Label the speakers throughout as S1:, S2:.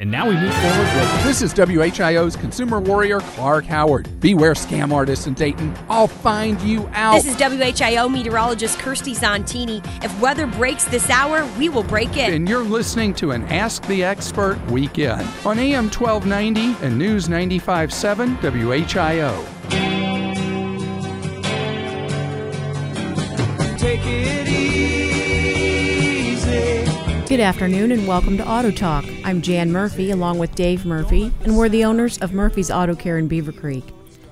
S1: And now we move forward with
S2: This is WHIO's consumer warrior, Clark Howard. Beware scam artists in Dayton. I'll find you out.
S3: This is WHIO meteorologist Kirsty Zontini. If weather breaks this hour, we will break it.
S2: and you're listening to an Ask the Expert weekend on AM 1290 and News 95.7 WHIO.
S4: Take it easy.
S5: Good afternoon and welcome to Auto Talk. I'm Jan Murphy along with Dave Murphy, and we're the owners of Murphy's Auto Care in Beavercreek.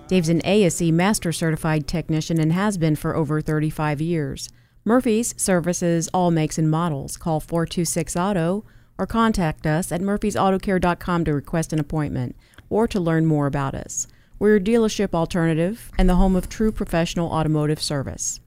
S5: Dave's an ASE Master Certified Technician and has been for over 35 years. Murphy's services all makes and models. Call 426 Auto or contact us at murphysautocare.com to request an appointment or to learn more about us. We're a dealership alternative and the home of true professional automotive service.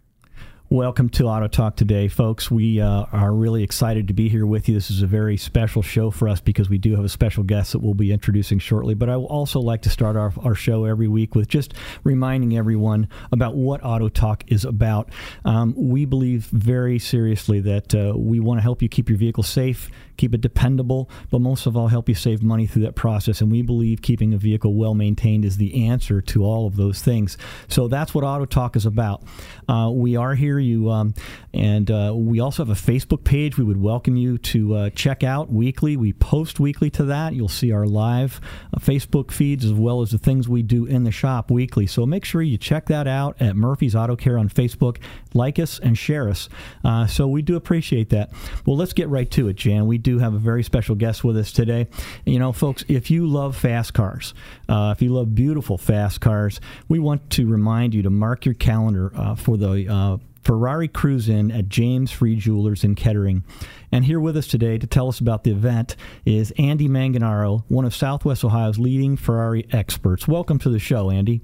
S6: Welcome to Auto Talk today, folks. We uh, are really excited to be here with you. This is a very special show for us because we do have a special guest that we'll be introducing shortly. But I will also like to start our, our show every week with just reminding everyone about what Auto Talk is about. Um, we believe very seriously that uh, we want to help you keep your vehicle safe, keep it dependable, but most of all, help you save money through that process. And we believe keeping a vehicle well maintained is the answer to all of those things. So that's what Auto Talk is about. Uh, we are here, you, um, and uh, we also have a Facebook page. We would welcome you to uh, check out weekly. We post weekly to that. You'll see our live uh, Facebook feeds as well as the things we do in the shop weekly. So make sure you check that out at Murphy's Auto Care on Facebook. Like us and share us. Uh, so we do appreciate that. Well, let's get right to it, Jan. We do have a very special guest with us today. You know, folks, if you love fast cars, uh, if you love beautiful fast cars, we want to remind you to mark your calendar uh, for the uh, Ferrari Cruise In at James Free Jewelers in Kettering. And here with us today to tell us about the event is Andy Manganaro, one of Southwest Ohio's leading Ferrari experts. Welcome to the show, Andy.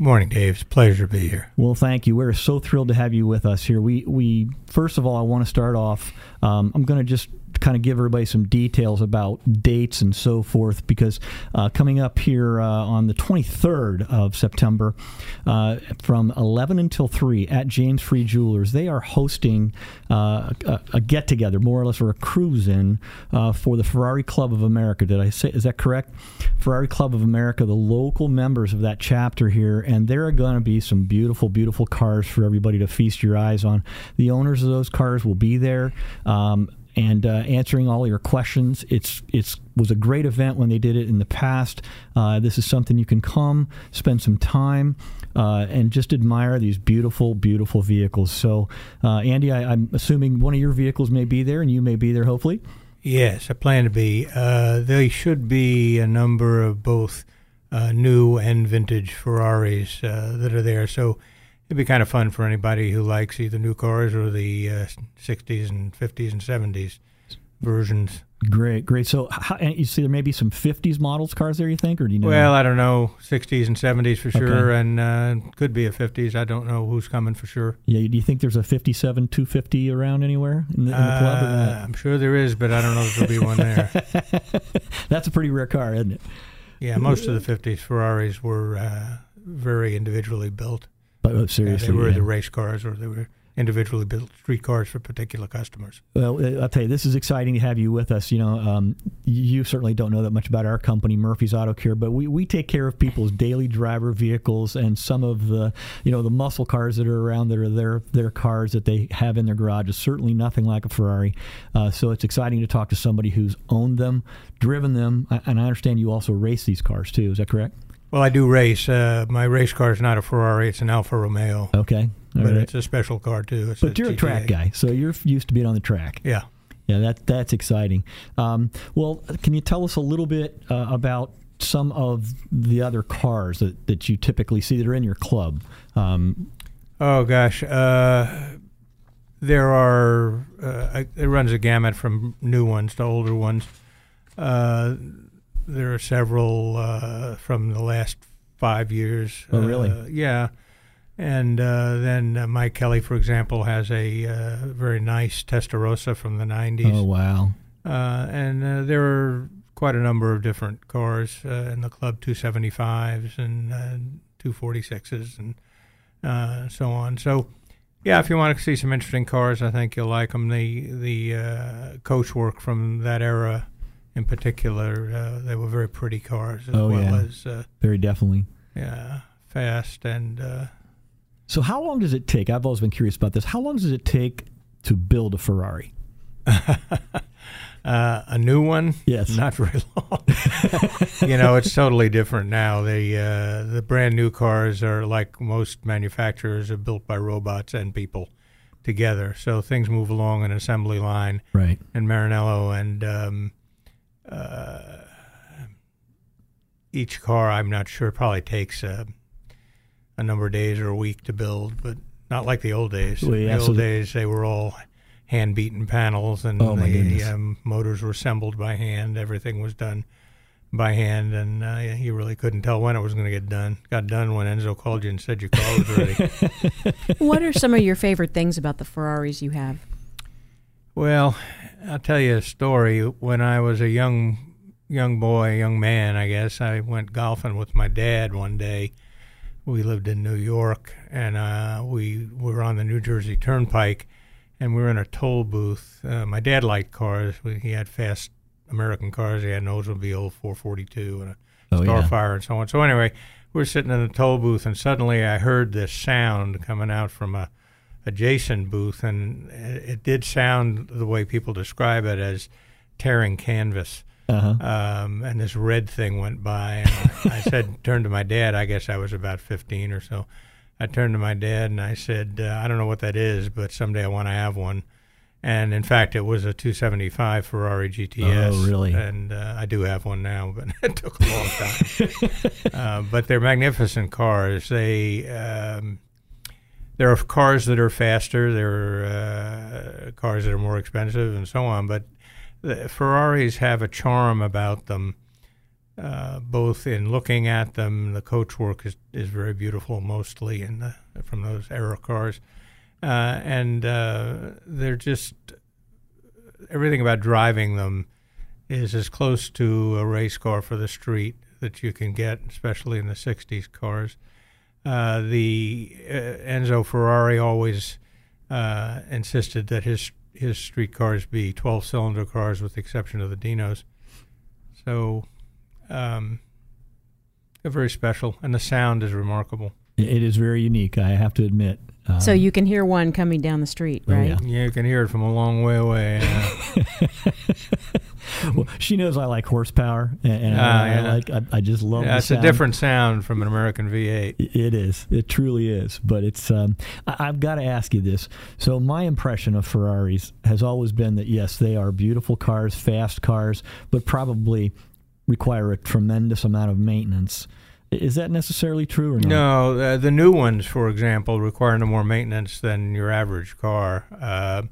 S7: Morning, Dave. It's a pleasure to be here.
S6: Well, thank you. We're so thrilled to have you with us here. We we first of all, I want to start off. Um, I'm going to just kind of give everybody some details about dates and so forth because uh, coming up here uh, on the 23rd of September, uh, from 11 until 3 at James Free Jewelers, they are hosting uh, a, a get together, more or less, or a cruise in uh, for the Ferrari Club of America. Did I say is that correct? Ferrari Club of America, the local members of that chapter here, and there are going to be some beautiful, beautiful cars for everybody to feast your eyes on. The owners of those cars will be there. Um, and uh, answering all your questions. It's it's was a great event when they did it in the past. Uh, this is something you can come, spend some time, uh, and just admire these beautiful, beautiful vehicles. So, uh, Andy, I, I'm assuming one of your vehicles may be there, and you may be there, hopefully.
S7: Yes, I plan to be. Uh, there should be a number of both uh, new and vintage Ferraris that are there. So it'd be kind of fun for anybody who likes either new cars or the uh, 60s and 50s and 70s versions.
S6: Great, great. So, how, and you see, there may be some '50s models cars there. You think, or do you know?
S7: Well, I don't know, 60s and 70s for sure,
S6: Okay.
S7: and uh, could be a 50s. I don't know who's coming for sure.
S6: yeah. Do you think there's a '57 250 around anywhere in the, in the club? Or
S7: Uh,
S6: not?
S7: I'm sure there is, but I don't know if there'll be one there.
S6: That's a pretty rare car, isn't it?
S7: Yeah, most of the 50s Ferraris were uh, very individually built.
S6: But uh,
S7: Yeah,
S6: seriously,
S7: they were
S6: yeah.
S7: the race cars or they were individually built street cars for particular customers.
S6: Well, uh, I'll tell you, this is exciting to have you with us. You know, um, you certainly don't know that much about our company, Murphy's Auto Care, but we, we take care of people's daily driver vehicles and some of the, you know, the muscle cars that are around that are their their cars that they have in their garage is certainly nothing like a Ferrari. Uh, so it's exciting to talk to somebody who's owned them, driven them, and I understand you also race these cars too. Is that correct?
S7: Well, I do race. Uh, my race car is not a Ferrari; it's an Alfa Romeo,
S6: Okay, all
S7: but
S6: right.
S7: it's a special car too. It's
S6: But you're a track guy, so you're used to being on the track.
S7: Yeah.
S6: Yeah, that that's exciting. Um, well, can you tell us a little bit uh, about some of the other cars that, that you typically see that are in your club? Um,
S7: Oh gosh, uh, there are. Uh, it runs a gamut from new ones to older ones. There are several uh, from the last five years.
S6: Oh, really?
S7: Uh, yeah. And uh, then uh, Mike Kelly, for example, has a uh, very nice Testarossa from the 90s.
S6: oh wow!
S7: Uh, and uh, there are quite a number of different cars uh, in the club 275s and uh, 246s and uh, so on. So, yeah, if you want to see some interesting cars, I think you'll like them. The the uh, coach work from that era in particular, uh, they were very pretty cars as
S6: Oh,
S7: well
S6: yeah.
S7: as uh,
S6: Very definitely.
S7: yeah, fast and uh,
S6: So, how long does it take? I've always been curious about this. How long does it take to build a Ferrari?
S7: Uh, a new one?
S6: Yes.
S7: Not very long. you know, it's totally different now. The uh, the brand new cars are like most manufacturers are built by robots and people together. So things move along an assembly line
S6: Right.
S7: in Maranello, and um, uh, each car, I'm not sure, probably takes uh, a number of days or a week to build, but not like the old days.
S6: Well, yeah,
S7: the
S6: so
S7: old days, they were all hand beaten panels, and
S6: Oh,
S7: the um, motors were assembled by hand. Everything was done by hand, and uh, you really couldn't tell when it was going to get done. Got done when Enzo called you and said your car was ready.
S5: what are some of your favorite things about the Ferraris you have?
S7: Well, I'll tell you a story. When I was a young young boy, young man, I guess, I went golfing with my dad one day. We lived in New York, and uh, we were on the New Jersey Turnpike, and we were in a toll booth. Uh, my dad liked cars. We, he had fast American cars. He had an Oldsmobile 442 and a
S6: Oh, yeah.
S7: Starfire and so on. So anyway, we were sitting in the toll booth, and suddenly I heard this sound coming out from a adjacent booth, and it, did sound the way people describe it as tearing canvas.
S6: Uh-huh.
S7: Um, and this red thing went by, and I, I said, turned to my dad. I guess I was about 15 or so. I turned to my dad and I said, uh, I don't know what that is, but someday I want to have one. And in fact, it was a 275 Ferrari GTS.
S6: Oh, really?
S7: And uh, I do have one now, but it took a long time. uh, but they're magnificent cars. They um, there are cars that are faster. There are uh, cars that are more expensive, and so on. But Ferraris have a charm about them. Uh, both in looking at them, the coachwork is, is very beautiful, mostly in the, from those era cars, uh, and uh, they're just everything about driving them is as close to a race car for the street that you can get, especially in the '60s cars. Uh, the uh, Enzo Ferrari always uh, insisted that his his street cars be 12-cylinder cars, with the exception of the Dinos. So um, they're very special, and the sound is remarkable.
S6: It is very unique, I have to admit. Um,
S5: so you can hear one coming down the street,
S6: Oh,
S5: right?
S6: yeah.
S7: Yeah, you can hear it from a long way away. Uh,
S6: well, she knows I like horsepower, and, and
S7: Ah,
S6: I, I like. I, I just love.
S7: yeah,
S6: the
S7: it's a different sound from an American V8.
S6: It is. It truly is. But it's. Um, I, I've got to ask you this. So my impression of Ferraris has always been that yes, they are beautiful cars, fast cars, but probably require a tremendous amount of maintenance. Is that necessarily true or not?
S7: No, uh, the new ones, for example, require no more maintenance than your average car. Uh,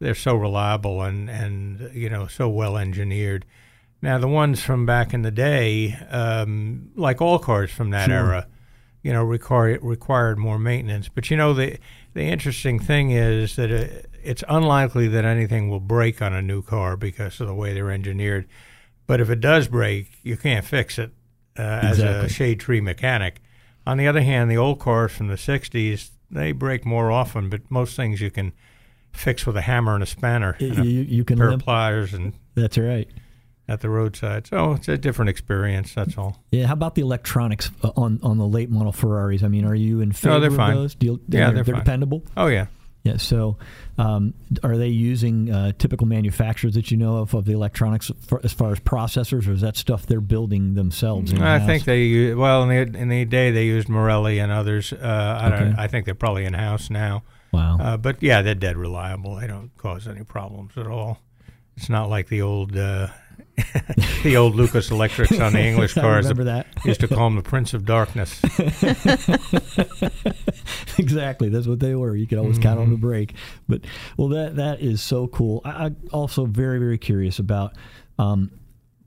S7: they're so reliable and, and you know so well engineered. Now the ones from back in the day, um, like all cars from that
S6: Sure.
S7: era, you know, require, required more maintenance. But you know the the interesting thing is that uh it's unlikely that anything will break on a new car because of the way they're engineered. But if it does break, you can't fix it uh, as a shade tree mechanic. On the other hand, the old cars from the '60s they break more often, but most things you can fix with a hammer and a spanner, and a
S6: You, you can
S7: pair
S6: limp.
S7: of pliers, and
S6: That's right.
S7: at the roadside. So it's a different experience. That's all.
S6: Yeah. How about the electronics uh, on on the late model Ferraris? I mean, are you in favor
S7: they're
S6: of
S7: fine.
S6: those? Do you,
S7: Yeah,
S6: they're,
S7: they're
S6: dependable.
S7: Oh yeah.
S6: Yeah. So, um, are they using uh, typical manufacturers that you know of of the electronics for, as far as processors, or is that stuff they're building themselves?
S7: I think they well in the in the day they used Marelli and others. Uh, I don't. I think they're probably in house now.
S6: Wow.
S7: Uh, but yeah, they're dead reliable. They don't cause any problems at all. It's not like the old uh, the old Lucas Electrics on the English cars.
S6: I remember that.
S7: used to call them the Prince of Darkness.
S6: exactly. That's what they were. You could always count on
S7: Mm-hmm.
S6: the brake. But well, that that is so cool. I, I'm also very very curious about um,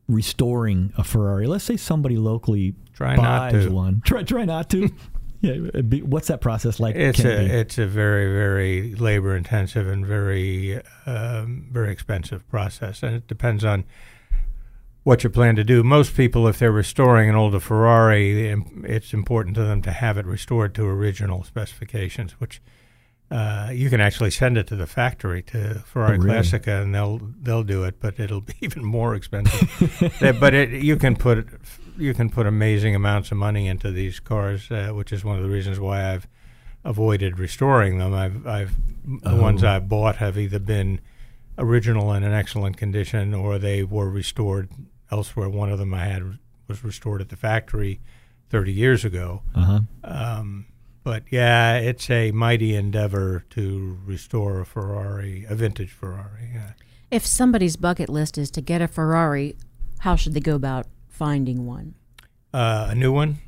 S6: restoring a Ferrari. Let's say somebody locally
S7: Try not to.
S6: one. Try try not to. yeah. be- What's that process like?
S7: It's a
S6: be?
S7: it's a very very labor intensive and very um, very expensive process, and it depends on what you plan to do. Most people, if they're restoring an older Ferrari, it's important to them to have it restored to original specifications, which uh, you can actually send it to the factory to Ferrari
S6: Oh, really?
S7: Classiche, and they'll they'll do it, but it'll be even more expensive. But it, you can put you can put amazing amounts of money into these cars, uh, which is one of the reasons why I've avoided restoring them. I've I've the ones
S6: Oh.
S7: I've bought have either been original and in excellent condition, or they were restored elsewhere. One of them I had was restored at the factory 30 years ago.
S6: Uh huh.
S7: Um, but yeah, it's a mighty endeavor to restore a Ferrari, a vintage Ferrari. Yeah.
S5: If somebody's bucket list is to get a Ferrari, how should they go about finding one?
S7: Uh, a new one?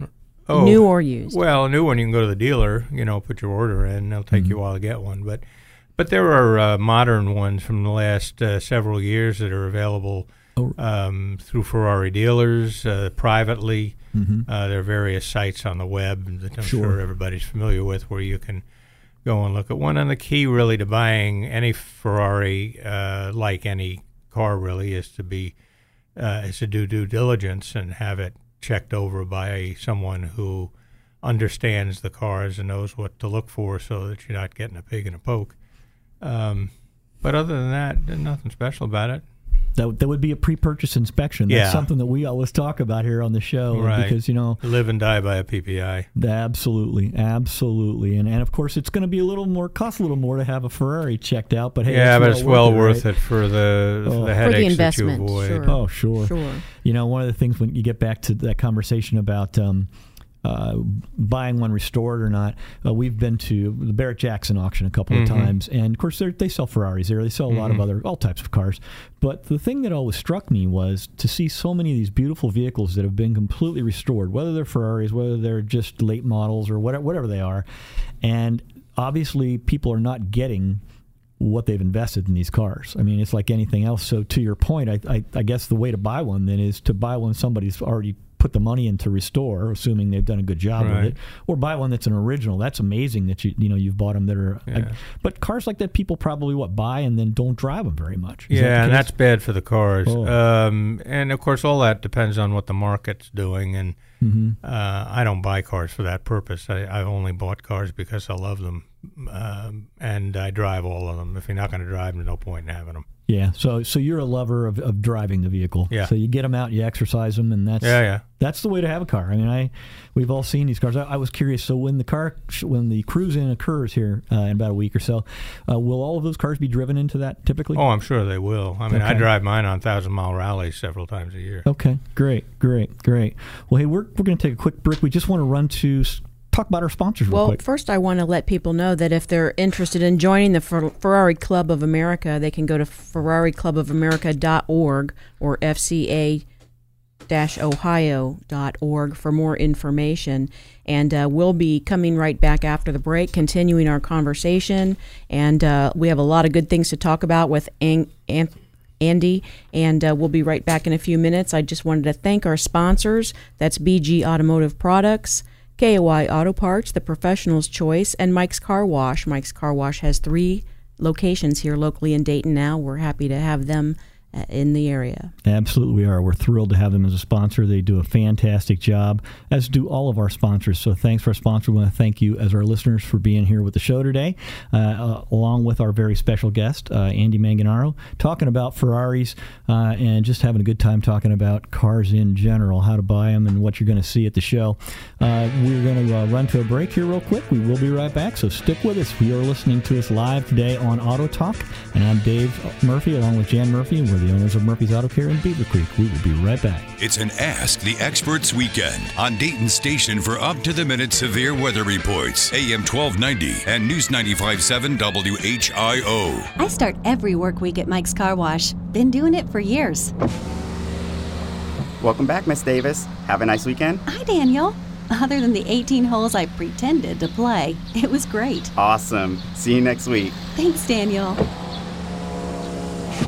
S7: Oh,
S5: New or used?
S7: Well, a new one you can go to the dealer, you know, put your order in. They'll take you a while to get one, but but there are uh, modern ones from the last uh, several years that are available
S6: Oh.
S7: um, through Ferrari dealers uh, privately.
S6: hmm
S7: Uh, there are various sites on the web that I'm
S6: Sure.
S7: sure. everybody's familiar with where you can go and look at one. And the key, really, to buying any Ferrari, uh, like any car, really, is to be uh, is to do due diligence and have it checked over by someone who understands the cars and knows what to look for, so that you're not getting a pig in a poke. Um, but other than that, nothing special about it.
S6: That, that would be a pre-purchase inspection. That's
S7: Yeah.
S6: something that we always talk about here on the show
S7: Right.
S6: because you know
S7: Live and die by a PPI.
S6: absolutely, absolutely, and and of course it's going to be a little more cost a little more to have a Ferrari checked out, but hey,
S7: yeah, but it's well worth
S6: right?
S7: it for the
S6: Oh. For
S7: the
S6: the
S7: headaches that you avoid.
S5: sure.
S6: Oh, sure.
S5: Sure.
S6: You know, one of the things when you get back to that conversation about um, uh, buying one restored or not, uh, we've been to the Barrett Jackson auction a couple of
S7: Mhm.
S6: times, and of course they're- sell Ferraris there. They sell a lot of
S7: Mhm.
S6: other all types of cars. But the thing that always struck me was to see so many of these beautiful vehicles that have been completely restored, whether they're Ferraris, whether they're just late models or whatever, whatever they are, and obviously people are not getting what they've invested in these cars. I mean, it's like anything else. So to your point, I, I, I guess the way to buy one then is to buy one somebody's already put the money in to restore, assuming they've done a good job
S7: Right.
S6: with it, or buy one that's an original. That's amazing that you you know you've bought them that are. like-
S7: Yeah.
S6: but cars like that, people probably what buy and then don't drive them very much. Is that
S7: Yeah, and that's bad for the cars.
S6: Oh.
S7: Um, and of course, all that depends on what the market's doing. And
S6: Mhm.
S7: uh, I don't buy cars for that purpose. I, I've only bought cars because I love them, um, and I drive all of them. If you're not going to drive, there's no point in having them.
S6: Yeah. So so you're a lover of, of driving the vehicle.
S7: Yeah.
S6: So you get them out, you exercise them, and that's
S7: Yeah, yeah.
S6: that's the way to have a car. I mean, I we've all seen these cars. I, I was curious. So when the car when the cruise in occurs here uh, in about a week or so, uh, will all of those cars be driven into that typically?
S7: Oh, I'm sure they will. I mean, I drive mine on thousand mile rallies several times a year.
S6: Okay, great, great, great. Well, hey, we're we're going to take a quick break. We just want to run to talk about our sponsors real
S5: Well, first, I want to let people know that if they're interested in joining the Fer- Ferrari Club of America, they can go to FerrariClubOfAmerica.org or FCA ohio.org for more information. And uh, we'll be coming right back after the break, continuing our conversation. And uh, we have a lot of good things to talk about with Ang- An- Andy, and uh, we'll be right back in a few minutes. I just wanted to thank our sponsors. That's BG Automotive Products, KOI Auto Parts, The Professional's Choice, and Mike's Car Wash. Mike's Car Wash has three locations here locally in Dayton now. We're happy to have them in the area.
S6: Absolutely, we are. We're thrilled to have them as a sponsor. They do a fantastic job, as do all of our sponsors. So, thanks for our sponsor. We want to thank you, as our listeners, for being here with the show today, uh, uh, along with our very special guest, uh, Andy Manganaro, talking about Ferraris uh, and just having a good time talking about cars in general, how to buy them, and what you're going to see at the show. Uh, we're going to uh, run to a break here, real quick. We will be right back, so stick with us. We are listening to us live today on Auto Talk, and I'm Dave Murphy, along with Jan Murphy, we're the owners of Murphy's Auto Care in Beavercreek. We will be right back.
S1: It's an Ask the Experts weekend on Dayton Station for up to the minute severe weather reports. AM 1290 and News 95.7 WHIO.
S4: I start every work week at Mike's Car Wash. Been doing it for years.
S8: Welcome back, Miss Davis. Have a nice weekend.
S4: Hi, Daniel. Other than the 18 holes I pretended to play, it was great.
S8: Awesome. See you next week.
S4: Thanks, Daniel.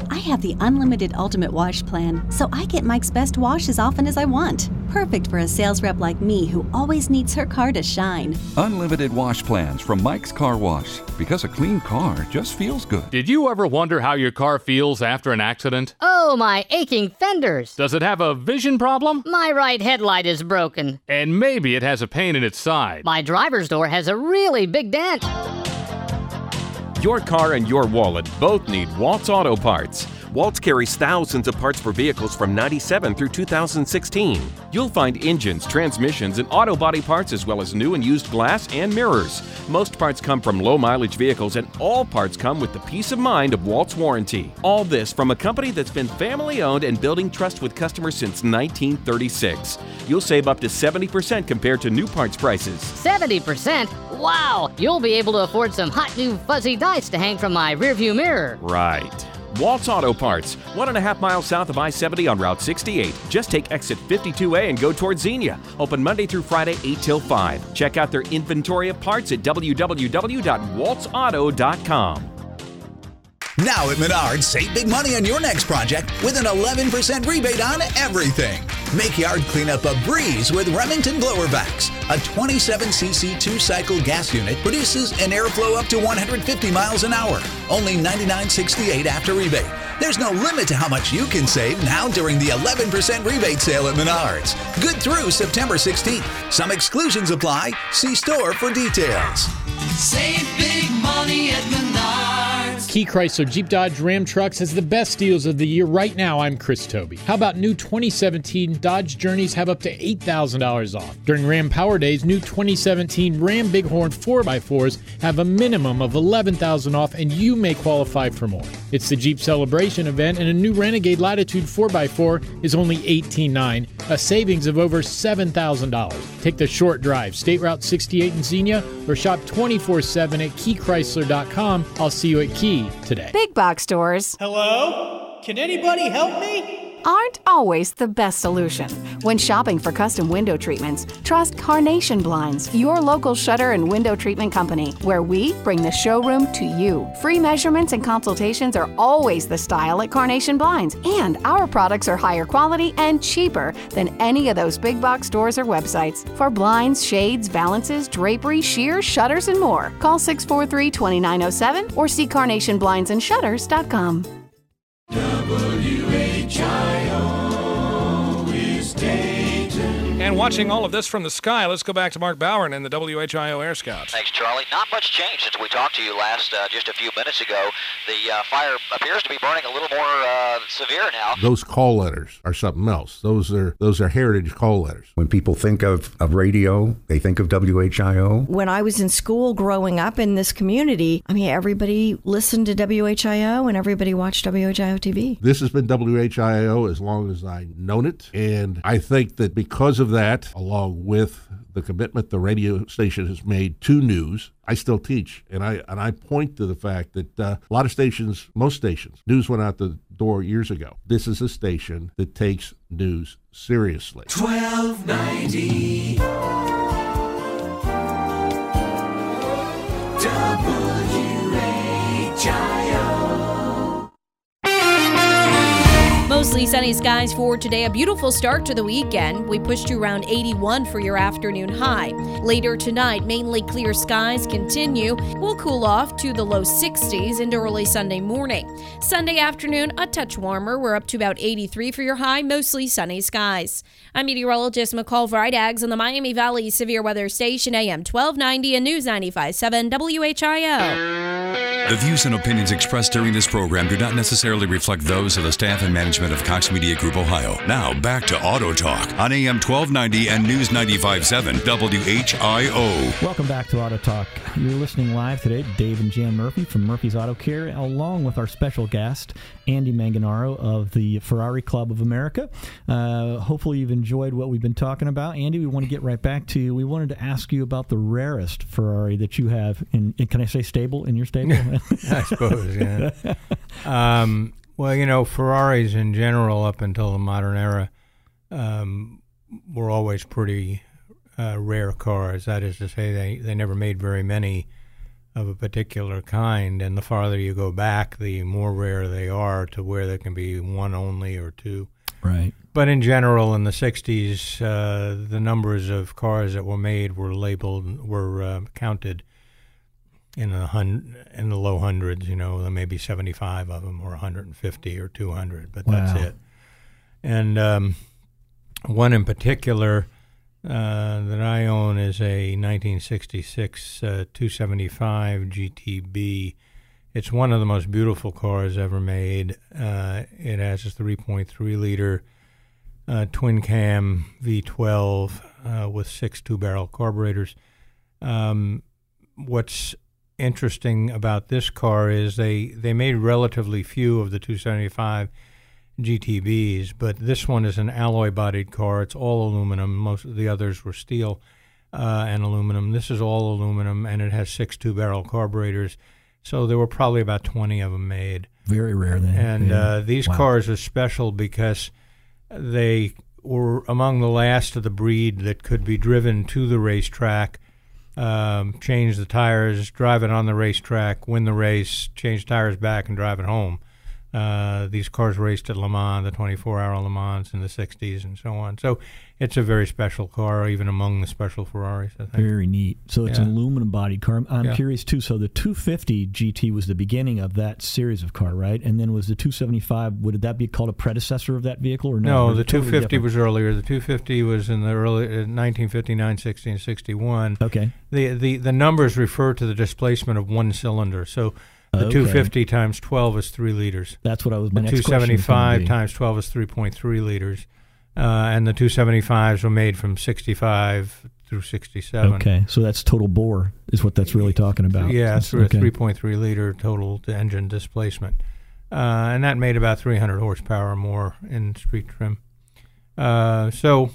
S4: I have the unlimited ultimate wash plan, so I get Mike's best wash as often as I want. Perfect for a sales rep like me who always needs her car to shine.
S9: Unlimited wash plans from Mike's Car Wash because a clean car just feels good.
S10: Did you ever wonder how your car feels after an accident?
S11: Oh, my aching fenders.
S10: Does it have a vision problem?
S11: My right headlight is broken.
S10: And maybe it has a pain in its side.
S11: My driver's door has a really big dent.
S12: Your car and your wallet both need Waltz Auto Parts. Waltz carries thousands of parts for vehicles from 97 through 2016. You'll find engines, transmissions, and auto body parts as well as new and used glass and mirrors. Most parts come from low mileage vehicles, and all parts come with the peace of mind of Waltz warranty. All this from a company that's been family owned and building trust with customers since 1936. You'll save up to 70% compared to new parts prices.
S11: 70%? Wow! You'll be able to afford some hot new fuzzy dice to hang from my rearview mirror.
S12: Right. Waltz Auto Parts, one and a half miles south of I 70 on Route 68. Just take exit 52A and go towards Xenia. Open Monday through Friday, 8 till 5. Check out their inventory of parts at www.waltzauto.com.
S13: Now at Menards, save big money on your next project with an 11% rebate on everything. Make yard cleanup a breeze with Remington blower vacs. A 27cc two-cycle gas unit produces an airflow up to 150 miles an hour. Only $99.68 after rebate. There's no limit to how much you can save now during the 11% rebate sale at Menards. Good through September 16th. Some exclusions apply. See store for details.
S14: Save big money at Menards.
S10: Key Chrysler Jeep Dodge Ram Trucks has the best deals of the year right now. I'm Chris Toby. How about new 2017 Dodge Journeys have up to $8,000 off? During Ram Power Days, new 2017 Ram Bighorn 4x4s have a minimum of $11,000 off and you may qualify for more. It's the Jeep Celebration event and a new Renegade Latitude 4x4 is only $18,900, a savings of over $7,000. Take the short drive, State Route 68 in Xenia, or shop 24-7 at keychrysler.com. I'll see you at Key today.
S15: Big box stores
S16: Hello? Can anybody help me?
S15: Aren't always the best solution. When shopping for custom window treatments, trust Carnation Blinds, your local shutter and window treatment company, where we bring the showroom to you. Free measurements and consultations are always the style at Carnation Blinds, and our products are higher quality and cheaper than any of those big box stores or websites. For blinds, shades, valances, drapery, shears, shutters, and more, call 643 2907 or see carnationblindsandshutters.com.
S17: WHIO
S18: And watching all of this from the sky, let's go back to Mark Bowen and the WHIO Air Scouts.
S19: Thanks, Charlie. Not much change since we talked to you last uh, just a few minutes ago. The uh, fire appears to be burning a little more uh, severe now.
S20: Those call letters are something else. Those are those are heritage call letters.
S21: When people think of, of radio, they think of WHIO.
S22: When I was in school growing up in this community, I mean, everybody listened to WHIO and everybody watched WHIO TV.
S20: This has been WHIO as long as I've known it. And I think that because of that, along with the commitment the radio station has made to news, I still teach. And I and I point to the fact that uh, a lot of stations, most stations, news went out the door years ago. This is a station that takes news seriously.
S14: 1290 WHIO.
S3: Mostly sunny skies for today. A beautiful start to the weekend. We pushed you around 81 for your afternoon high. Later tonight, mainly clear skies continue. We'll cool off to the low 60s into early Sunday morning. Sunday afternoon, a touch warmer. We're up to about 83 for your high, mostly sunny skies. I'm meteorologist McCall Vrydaghs on the Miami Valley Severe Weather Station, AM 1290 and News 95.7 WHIO.
S1: The views and opinions expressed during this program do not necessarily reflect those of the staff and management of Cox Media Group Ohio. Now back to Auto Talk on AM 1290 and News 95.7 WHIO.
S6: Welcome back to Auto Talk. You're listening live today to Dave and Jan Murphy from Murphy's Auto Care, along with our special guest, Andy Manganaro of the Ferrari Club of America. Uh, hopefully, you've enjoyed what we've been talking about. Andy, we want to get right back to you. We wanted to ask you about the rarest Ferrari that you have. In, in can I say stable in your stable?
S7: I suppose, yeah. um, well, you know, Ferraris in general, up until the modern era, um, were always pretty uh, rare cars. That is to say, they, they never made very many of a particular kind. And the farther you go back, the more rare they are to where there can be one only or two.
S6: Right.
S7: But in general, in the 60s, uh, the numbers of cars that were made were labeled, were uh, counted in the hun- in the low hundreds. You know, there may be 75 of them, or 150 or 200, but that's it. And um, one in particular uh, that I own is a 1966 uh, 275 GTB It's one of the most beautiful cars ever made. Uh, it has a 3.3 liter uh, twin cam V12 uh, with six two barrel carburetors. Um, what's interesting about this car is they, they made relatively few of the 275 GTBs, but this one is an alloy bodied car. It's all aluminum. Most of the others were steel uh, and aluminum. This is all aluminum, and it has six two barrel carburetors. So there were probably about 20 of them made.
S6: Very rare then.
S7: And
S6: Yeah.
S7: uh, these
S6: Wow.
S7: cars are special because they were among the last of the breed that could be driven to the racetrack, um, change the tires, drive it on the racetrack, win the race, change tires back, and drive it home. Uh, these cars raced at Le Mans, the 24-hour Le Mans in the 60s, and so on. So it's a very special car, even among the special Ferraris. I think.
S6: Very neat. So it's
S7: Yeah.
S6: an aluminum bodied car. I'm-
S7: Yeah.
S6: curious too. So the 250 GT was the beginning of that series of car, right? And then was the 275? Would that be called a predecessor of that vehicle or no?
S7: No, the
S6: it totally
S7: 250
S6: different?
S7: was earlier. The 250 was in the early uh, 1959, 60, and 61.
S6: Okay.
S7: The, the the numbers refer to the displacement of one cylinder. So the
S6: Okay.
S7: 250 times 12 is three liters.
S6: That's what I was. My
S7: The
S6: next question was gonna
S7: 275 times 12 is 3.3 liters, uh, and the 275s were made from 65 through 67.
S6: Okay, so that's total bore is what that's really talking about.
S7: Yeah, it's a
S6: Okay.
S7: 3.3 liter total to engine displacement. Uh, and that made about 300 horsepower more in street trim. Uh, so,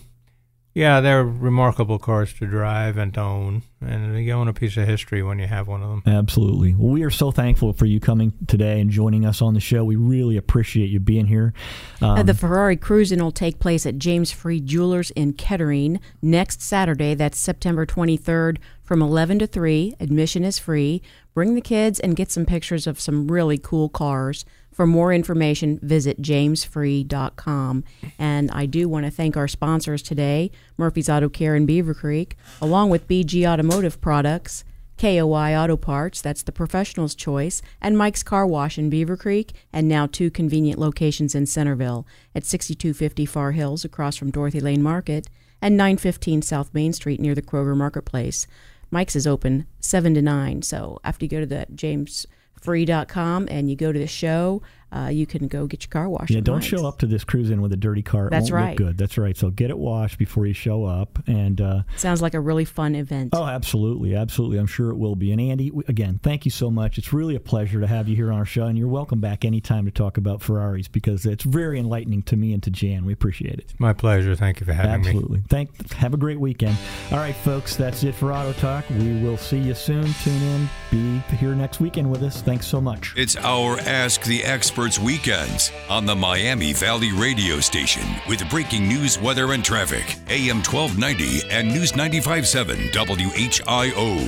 S7: yeah, they're remarkable cars to drive and to own. And you own a piece of history when you have one of them.
S6: Absolutely. Well, we are so thankful for you coming today and joining us on the show. We really appreciate you being here. Um,
S5: Uh, the Ferrari Cruise In will take place at James Free Jewelers in Kettering next Saturday. That's September 23rd from 11 to 3. Admission is free. Bring the kids and get some pictures of some really cool cars. For more information, visit jamesfree.com. And I do want to thank our sponsors today Murphy's Auto Care in Beavercreek, along with BG Automotive Products. KOI Auto Parts, that's the professional's choice, and Mike's Car Wash in Beavercreek, and now two convenient locations in Centerville at 6250 Far Hills across from Dorothy Lane Market and 915 South Main Street near the Kroger Marketplace. Mike's is open 7 to 9, so after you go to the jamesfree.com and you go to the show, uh, you can go get your car washed.
S6: yeah, don't
S5: Mike's.
S6: show up to this cruise in with a dirty car. It
S5: That's
S6: won't
S5: right.
S6: Look good. That's right. So get it washed before you show up. And uh,
S5: Sounds like a really fun event.
S6: Oh, absolutely, absolutely. I'm sure it will be. And Andy, again, thank you so much. It's really a pleasure to have you here on our show, and you're welcome back anytime to talk about Ferraris because it's very enlightening to me and to Jan. We appreciate it.
S7: My pleasure. Thank you for having me.
S6: Absolutely. Thank. Have a great weekend. All right, folks. That's it for Auto Talk. We will see you soon. Tune in. Be here next weekend with us. Thanks so much.
S1: It's our Ask the Experts weekends on the Miami Valley radio station with breaking news, weather, and traffic. AM 1290 and News 95.7 WHIO.